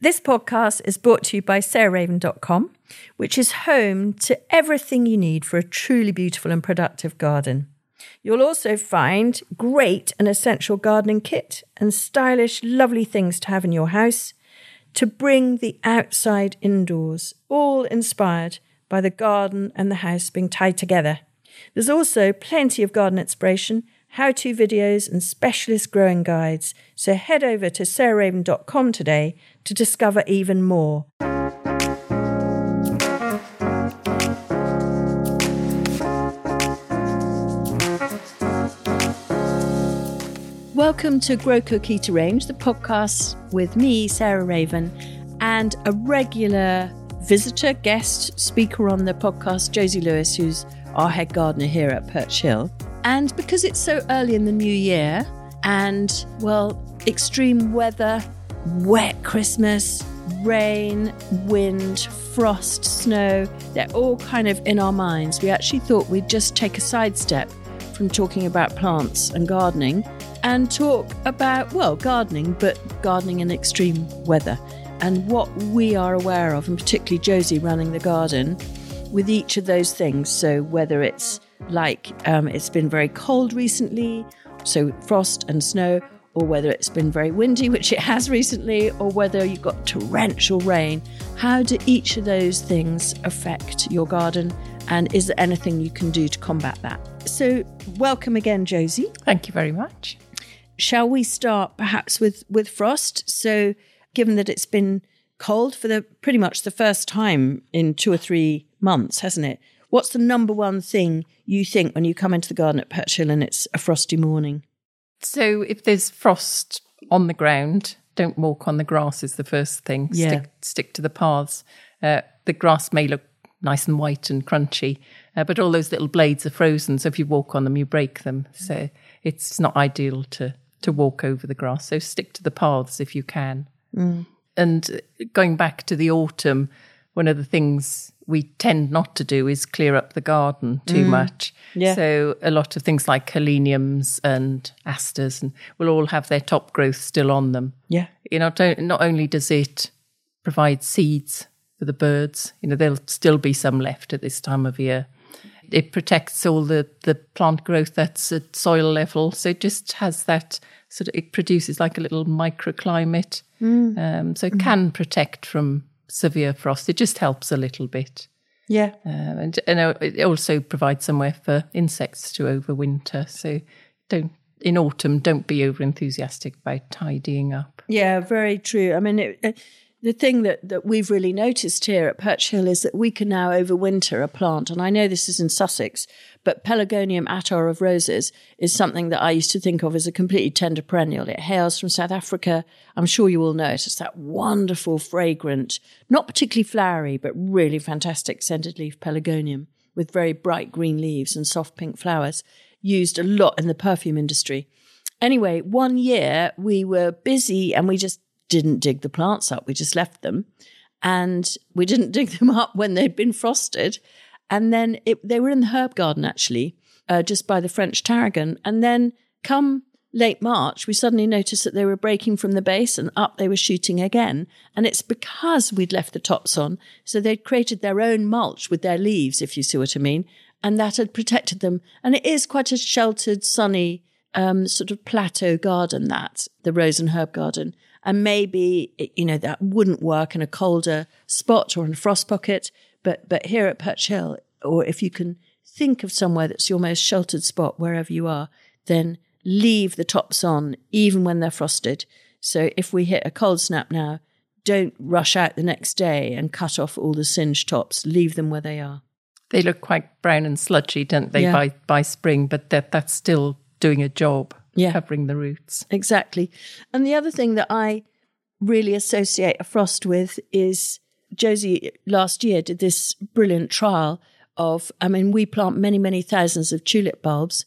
This podcast is brought to you by sarahraven.com, which is home to everything you need for a truly beautiful and productive garden. You'll also find great and essential gardening kit and stylish, lovely things to have in your house to bring the outside indoors, all inspired by the garden and the house being tied together. There's also plenty of garden inspiration, how to videos, and specialist growing guides. So head over to sarahraven.com today to discover even more. Welcome to Grow Cook Eat Arrange, the podcast with me, Sarah Raven, and a regular visitor, guest, speaker on the podcast, Josie Lewis, who's our head gardener here at Perch Hill. And because it's so early in the new year, and well, extreme weather, wet Christmas, rain, wind, frost, snow, they're all kind of in our minds. We actually thought we'd just take a sidestep from talking about plants and gardening and talk about, well, gardening, but gardening in extreme weather and what we are aware of, and particularly Josie running the garden with each of those things. So, whether it's like um, it's been very cold recently, so frost and snow, or whether it's been very windy, which it has recently, or whether you've got torrential rain, how do each of those things affect your garden? And is there anything you can do to combat that? So, welcome again, Josie. Thank you very much shall we start perhaps with with frost? So, given that it's been cold for the pretty much the first time in two or three months, hasn't it? What's the number one thing you think when you come into the garden at Perch Hill and it's a frosty morning? So, if there's frost on the ground, don't walk on the grass is the first thing. Yeah. Stick, stick to the paths. Uh, the grass may look nice and white and crunchy, uh, but all those little blades are frozen. So if you walk on them, you break them. So it's not ideal to to walk over the grass. So stick to the paths if you can. Mm. And going back to the autumn, one of the things we tend not to do is clear up the garden too Mm. much. Yeah. So a lot of things like heleniums and asters and will all have their top growth still on them. Yeah. You know, not only does it provide seeds for the birds, you know, there'll still be some left at this time of year. It protects all the, the plant growth that's at soil level. So it just has that sort of, it produces like a little microclimate. Um, so it can protect from severe frost. It just helps a little bit. Yeah. Um, and, and it also provides somewhere for insects to overwinter. So don't, in autumn, don't be over enthusiastic about tidying up. Yeah, very true. I mean, it, uh, the thing that, that we've really noticed here at Perch Hill is that we can now overwinter a plant. And I know this is in Sussex, but Pelargonium attar of roses is something that I used to think of as a completely tender perennial. It hails from South Africa. I'm sure you all know it. It's that wonderful, fragrant, not particularly flowery, but really fantastic scented leaf pelargonium with very bright green leaves and soft pink flowers, used a lot in the perfume industry. Anyway, one year we were busy and we just didn't dig the plants up. We just left them. And we didn't dig them up when they'd been frosted. And then it, they were in the herb garden, actually, uh, just by the French tarragon. And then come late March, we suddenly noticed that they were breaking from the base and up they were shooting again. And it's because we'd left the tops on. So they'd created their own mulch with their leaves, if you see what I mean. And that had protected them. And it is quite a sheltered, sunny, um, sort of plateau garden, that, the rose and herb garden. And maybe, you know, that wouldn't work in a colder spot or in a frost pocket. But, but here at Perch Hill, or if you can think of somewhere that's your most sheltered spot, wherever you are, then leave the tops on, even when they're frosted. So if we hit a cold snap now, don't rush out the next day and cut off all the singed tops. Leave them where they are. They look quite brown and sludgy, don't they, Yeah. by, by spring? But that, that's still doing a job, Yeah. covering the roots. Exactly. And the other thing that I really associate a frost with is Josie last year did this brilliant trial of, I mean, we plant many, many thousands of tulip bulbs.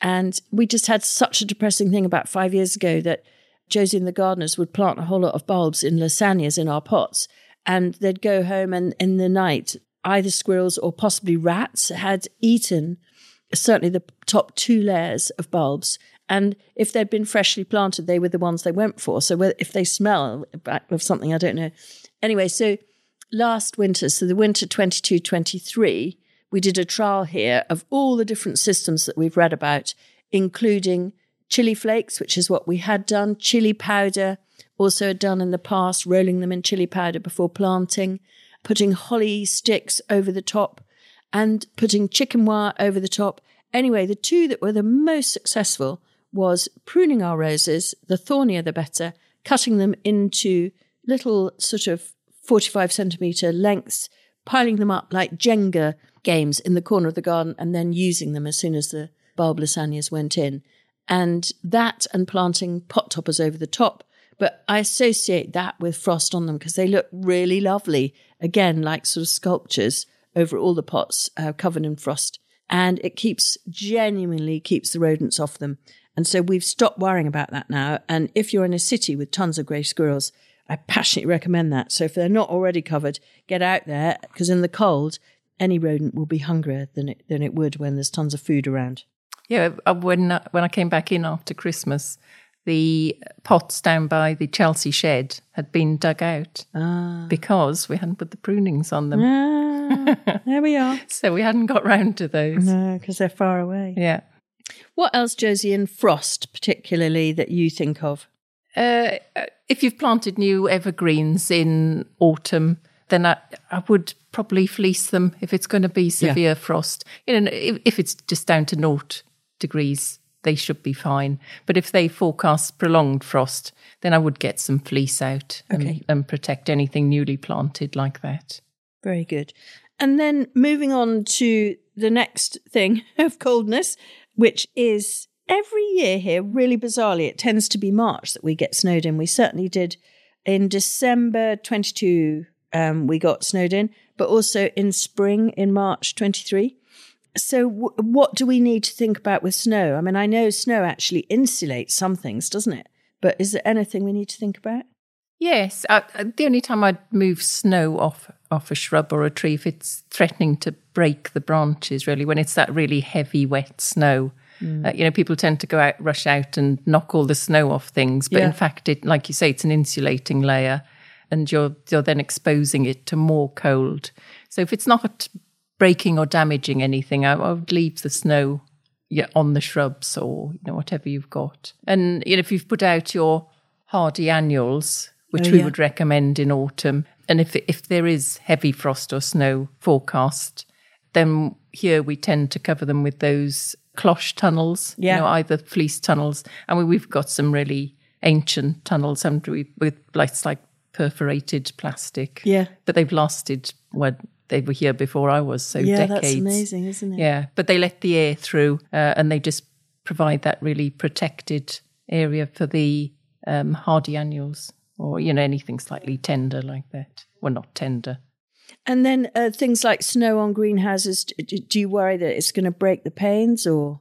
And we just had such a depressing thing about five years ago that Josie and the gardeners would plant a whole lot of bulbs in lasagnas in our pots. And they'd go home and in the night, either squirrels or possibly rats had eaten certainly the top two layers of bulbs And if they'd been freshly planted, they were the ones they went for. So if they smell of something, I don't know. Anyway, so last winter, so the winter 22 23, we did a trial here of all the different systems that we've read about, including chili flakes, which is what we had done, chili powder, also had done in the past, rolling them in chili powder before planting, putting holly sticks over the top, and putting chicken wire over the top. Anyway, the two that were the most successful was pruning our roses, the thornier the better, cutting them into little sort of 45 centimetre lengths, piling them up like Jenga games in the corner of the garden, and then using them as soon as the bulb lasagnas went in. And that and planting pot toppers over the top. But I associate that with frost on them because they look really lovely. Again, like sort of sculptures over all the pots uh, covered in frost. And it keeps, genuinely keeps the rodents off them. And so we've stopped worrying about that now. And if you're in a city with tons of grey squirrels, I passionately recommend that. So if they're not already covered, get out there because in the cold, any rodent will be hungrier than it, than it would when there's tons of food around. Yeah, uh, when uh, when I came back in after Christmas, the pots down by the Chelsea shed had been dug out ah. because we hadn't put the prunings on them. Ah, there we are. so we hadn't got round to those. No, because they're far away. Yeah. What else, Josie, in frost particularly that you think of? Uh, if you've planted new evergreens in autumn, then I, I would probably fleece them if it's going to be severe yeah. frost. You know, if, if it's just down to naught degrees, they should be fine. But if they forecast prolonged frost, then I would get some fleece out okay. and, and protect anything newly planted like that. Very good. And then moving on to the next thing of coldness, which is every year here, really bizarrely, it tends to be March that we get snowed in. We certainly did in December 22, um, we got snowed in, but also in spring in March 23. So, w- what do we need to think about with snow? I mean, I know snow actually insulates some things, doesn't it? But is there anything we need to think about? Yes, uh, the only time I'd move snow off off a shrub or a tree if it's threatening to break the branches, really, when it's that really heavy, wet snow. Mm. Uh, you know, people tend to go out, rush out, and knock all the snow off things. But yeah. in fact, it, like you say, it's an insulating layer, and you're you're then exposing it to more cold. So if it's not breaking or damaging anything, I, I would leave the snow yeah, on the shrubs or you know whatever you've got. And you know, if you've put out your hardy annuals, which oh, we would recommend in autumn, and if if there is heavy frost or snow forecast, then here we tend to cover them with those cloche tunnels, yeah. you know, either fleece tunnels. I mean, we've got some really ancient tunnels, haven't we, with lights like perforated plastic. Yeah. But they've lasted, well, they were here before I was, so yeah, decades. that's amazing, isn't it? Yeah, but they let the air through uh, and they just provide that really protected area for the um, hardy annuals or, you know, anything slightly tender like that. Well, not tender. And then uh, things like snow on greenhouses, do you worry that it's going to break the panes or?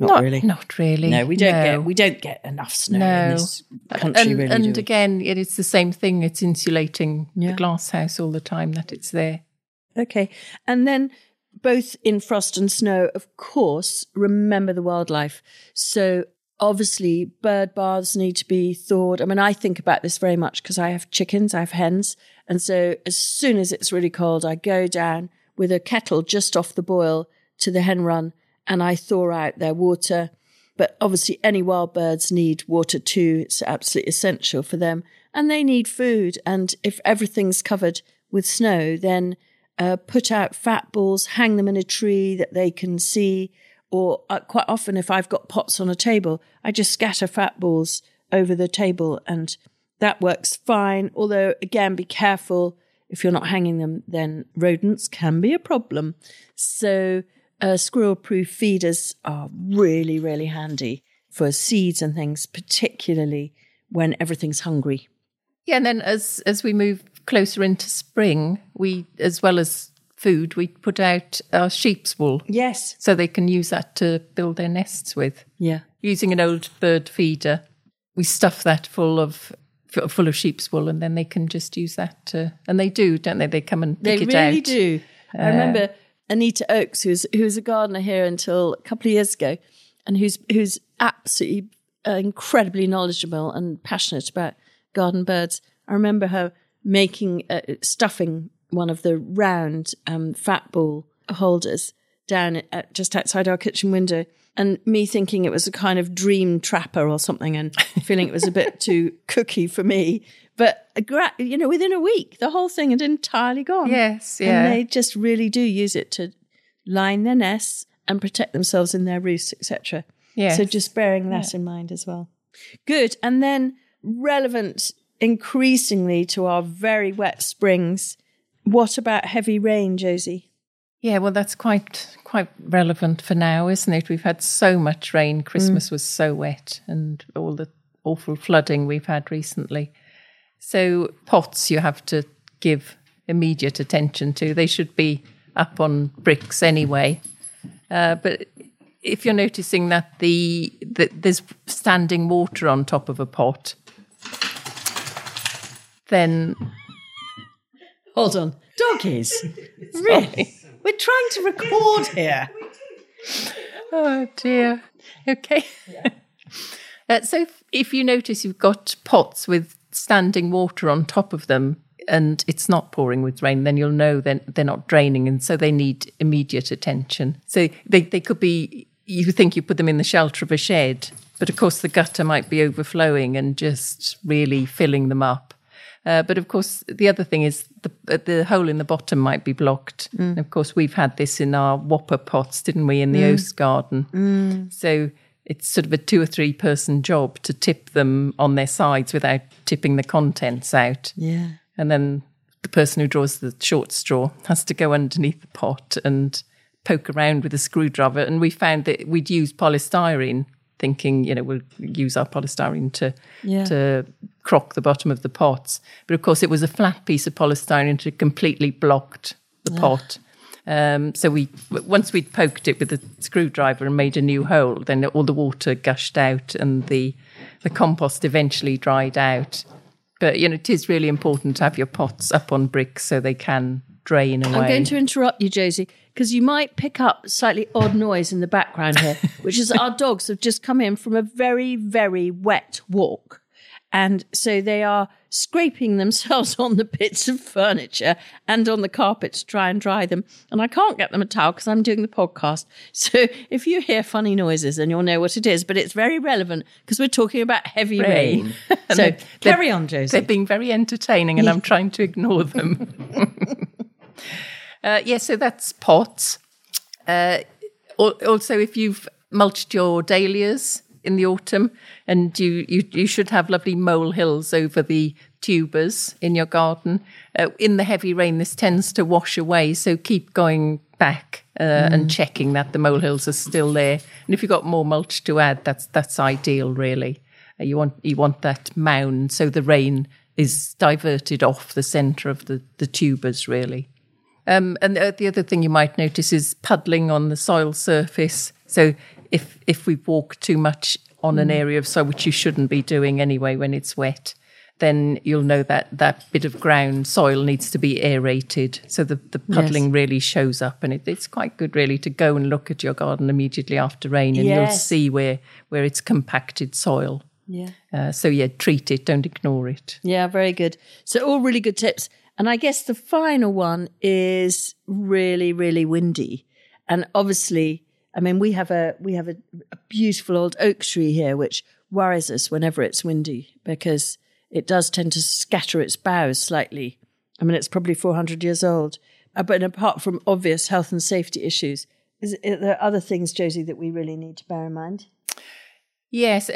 Not, not, really. Not really. No, we don't no. get we don't get enough snow no. in this country. And, really, and again, it's the same thing. It's insulating yeah. the glass house all the time that it's there. Okay, and then both in frost and snow, of course, remember the wildlife. So obviously, bird baths need to be thawed. I mean, I think about this very much because I have chickens, I have hens, and so as soon as it's really cold, I go down with a kettle just off the boil to the hen run and I thaw out their water. But obviously, any wild birds need water too. It's absolutely essential for them. And they need food. And if everything's covered with snow, then uh, put out fat balls, hang them in a tree that they can see. Or uh, quite often, if I've got pots on a table, I just scatter fat balls over the table and that works fine. Although, again, be careful. If you're not hanging them, then rodents can be a problem. So, uh, squirrel proof feeders are really, really handy for seeds and things, particularly when everything's hungry. Yeah, and then as as we move closer into spring, we as well as food, we put out our sheep's wool. Yes. So they can use that to build their nests with. Yeah. Using an old bird feeder, we stuff that full of full of sheep's wool, and then they can just use that. To, and they do, don't they? They come and pick they it really out. They do. Uh, I remember Anita Oakes, who's who was a gardener here until a couple of years ago, and who's whose absolutely uh, incredibly knowledgeable and passionate about garden birds. I remember her making uh, stuffing one of the round um, fat ball holders down at, just outside our kitchen window and me thinking it was a kind of dream trapper or something and feeling it was a bit too cookie for me. But uh, you know within a week the whole thing had entirely gone. Yes yeah. and they just really do use it to line their nests and protect themselves in their roosts etc yeah so just bearing that yeah. in mind as well. Good. And then relevant increasingly to our very wet springs. What about heavy rain josie yeah, well, that's quite quite relevant for now, isn't it? We've had so much rain. Christmas mm. was so wet, and all the awful flooding we've had recently. So pots you have to give immediate attention to. They should be up on bricks anyway. Uh, but if you're noticing that the that there's standing water on top of a pot, then hold on, doggies, really. We're trying to record here. oh dear. Okay. Yeah. uh, so if, if you notice you've got pots with standing water on top of them and it's not pouring with rain, then you'll know then they're not draining and so they need immediate attention. So they, they could be you think you put them in the shelter of a shed, but of course the gutter might be overflowing and just really filling them up. Uh, but of course, the other thing is the the hole in the bottom might be blocked. Mm. Of course, we've had this in our whopper pots, didn't we, in the mm. Oast garden? Mm. So it's sort of a two or three person job to tip them on their sides without tipping the contents out. Yeah. And then the person who draws the short straw has to go underneath the pot and poke around with a screwdriver. And we found that we'd use polystyrene thinking, you know, we'll use our polystyrene to yeah. to crock the bottom of the pots. But of course, it was a flat piece of polystyrene that completely blocked the yeah. pot. Um, so we once we'd poked it with a screwdriver and made a new hole, then all the water gushed out and the the compost eventually dried out. But you know, it is really important to have your pots up on bricks so they can drain away. I'm going to interrupt you, Josie because you might pick up slightly odd noise in the background here, which is our dogs have just come in from a very, very wet walk. And so they are scraping themselves on the bits of furniture and on the carpet to try and dry them. And I can't get them a towel because I'm doing the podcast. So if you hear funny noises, then you'll know what it is. But it's very relevant because we're talking about heavy rain. rain. so carry on, Josie. They're being very entertaining and I'm trying to ignore them. Uh, yes, yeah, so that's pots. Uh, also, if you've mulched your dahlias in the autumn, and you, you, you should have lovely mole hills over the tubers in your garden. Uh, in the heavy rain, this tends to wash away, so keep going back uh, mm. and checking that the mole hills are still there. And if you've got more mulch to add, that's that's ideal, really. Uh, you want you want that mound so the rain is diverted off the centre of the, the tubers, really. Um, and the other thing you might notice is puddling on the soil surface. So if if we walk too much on mm. an area of soil, which you shouldn't be doing anyway when it's wet, then you'll know that that bit of ground soil needs to be aerated. So the, the puddling yes. really shows up, and it, it's quite good really to go and look at your garden immediately after rain, and yes. you'll see where where it's compacted soil. Yeah. Uh, so yeah, treat it. Don't ignore it. Yeah, very good. So all really good tips. And I guess the final one is really, really windy. And obviously, I mean, we have a we have a, a, beautiful old oak tree here, which worries us whenever it's windy because it does tend to scatter its boughs slightly. I mean, it's probably 400 years old. Uh, but apart from obvious health and safety issues, is, are there other things, Josie, that we really need to bear in mind? Yes,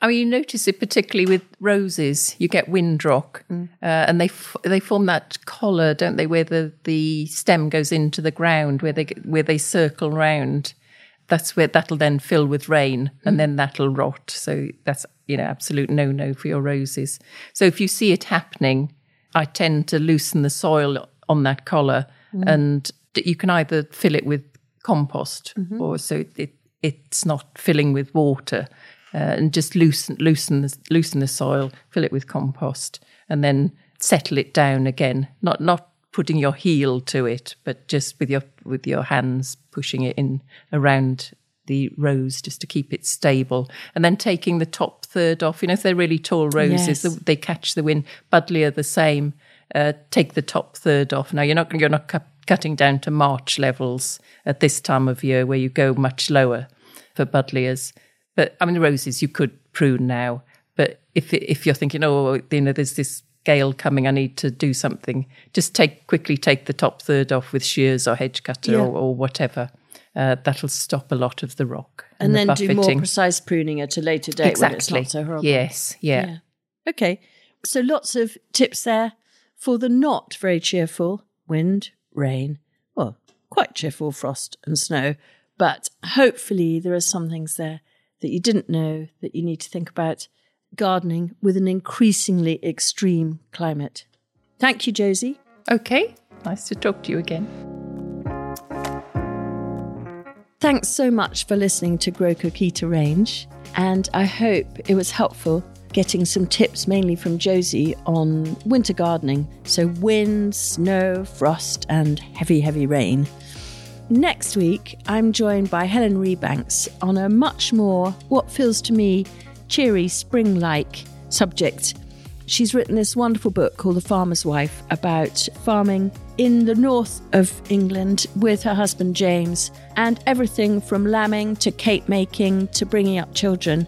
I mean, you notice it particularly with roses. You get windrock, mm. uh, and they f- they form that collar, don't they? Where the, the stem goes into the ground, where they where they circle round. That's where that'll then fill with rain, and mm. then that'll rot. So that's you know absolute no no for your roses. So if you see it happening, I tend to loosen the soil on that collar, mm. and you can either fill it with compost, mm-hmm. or so it it's not filling with water uh, and just loosen loosen the, loosen the soil, fill it with compost, and then settle it down again. Not not putting your heel to it, but just with your with your hands pushing it in around the rose just to keep it stable. And then taking the top third off. You know, if they're really tall roses, Yes. they catch the wind. Buddleia are the same. Uh, take the top third off. Now you're not you're not cu- cutting down to March levels at this time of year where you go much lower for Buddleias. But I mean, the roses you could prune now. But if if you're thinking, oh, you know, there's this gale coming, I need to do something. Just take quickly take the top third off with shears or hedge cutter Yeah. or, or whatever. Uh, that'll stop a lot of the rock And, the then do more precise pruning at a later date when it's exactly. not so horrible. Yes, yeah. Yeah. Okay. So lots of tips there for the not very cheerful wind, rain, well, quite cheerful frost and snow. But hopefully there are some things there that you didn't know that you need to think about gardening with an increasingly extreme climate. Thank you, Josie. Okay, nice to talk to you again. Thanks so much for listening to Grow Cook Eat Arrange, and I hope it was helpful getting some tips mainly from Josie on winter gardening. So, wind, snow, frost, and heavy, heavy rain. Next week, I'm joined by Helen Rebanks on a much more, what feels to me, cheery, spring like subject. She's written this wonderful book called The Farmer's Wife about farming in the north of England with her husband James and everything from lambing to cake making to bringing up children.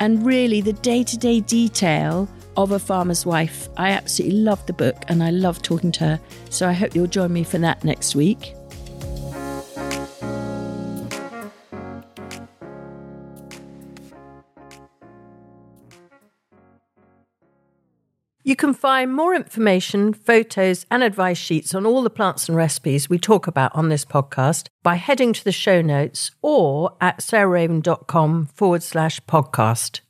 And really, the day to day detail of a farmer's wife. I absolutely love the book and I love talking to her. So I hope you'll join me for that next week. You can find more information, photos, and advice sheets on all the plants and recipes we talk about on this podcast by heading to the show notes or at sarahraven.com forward slash podcast.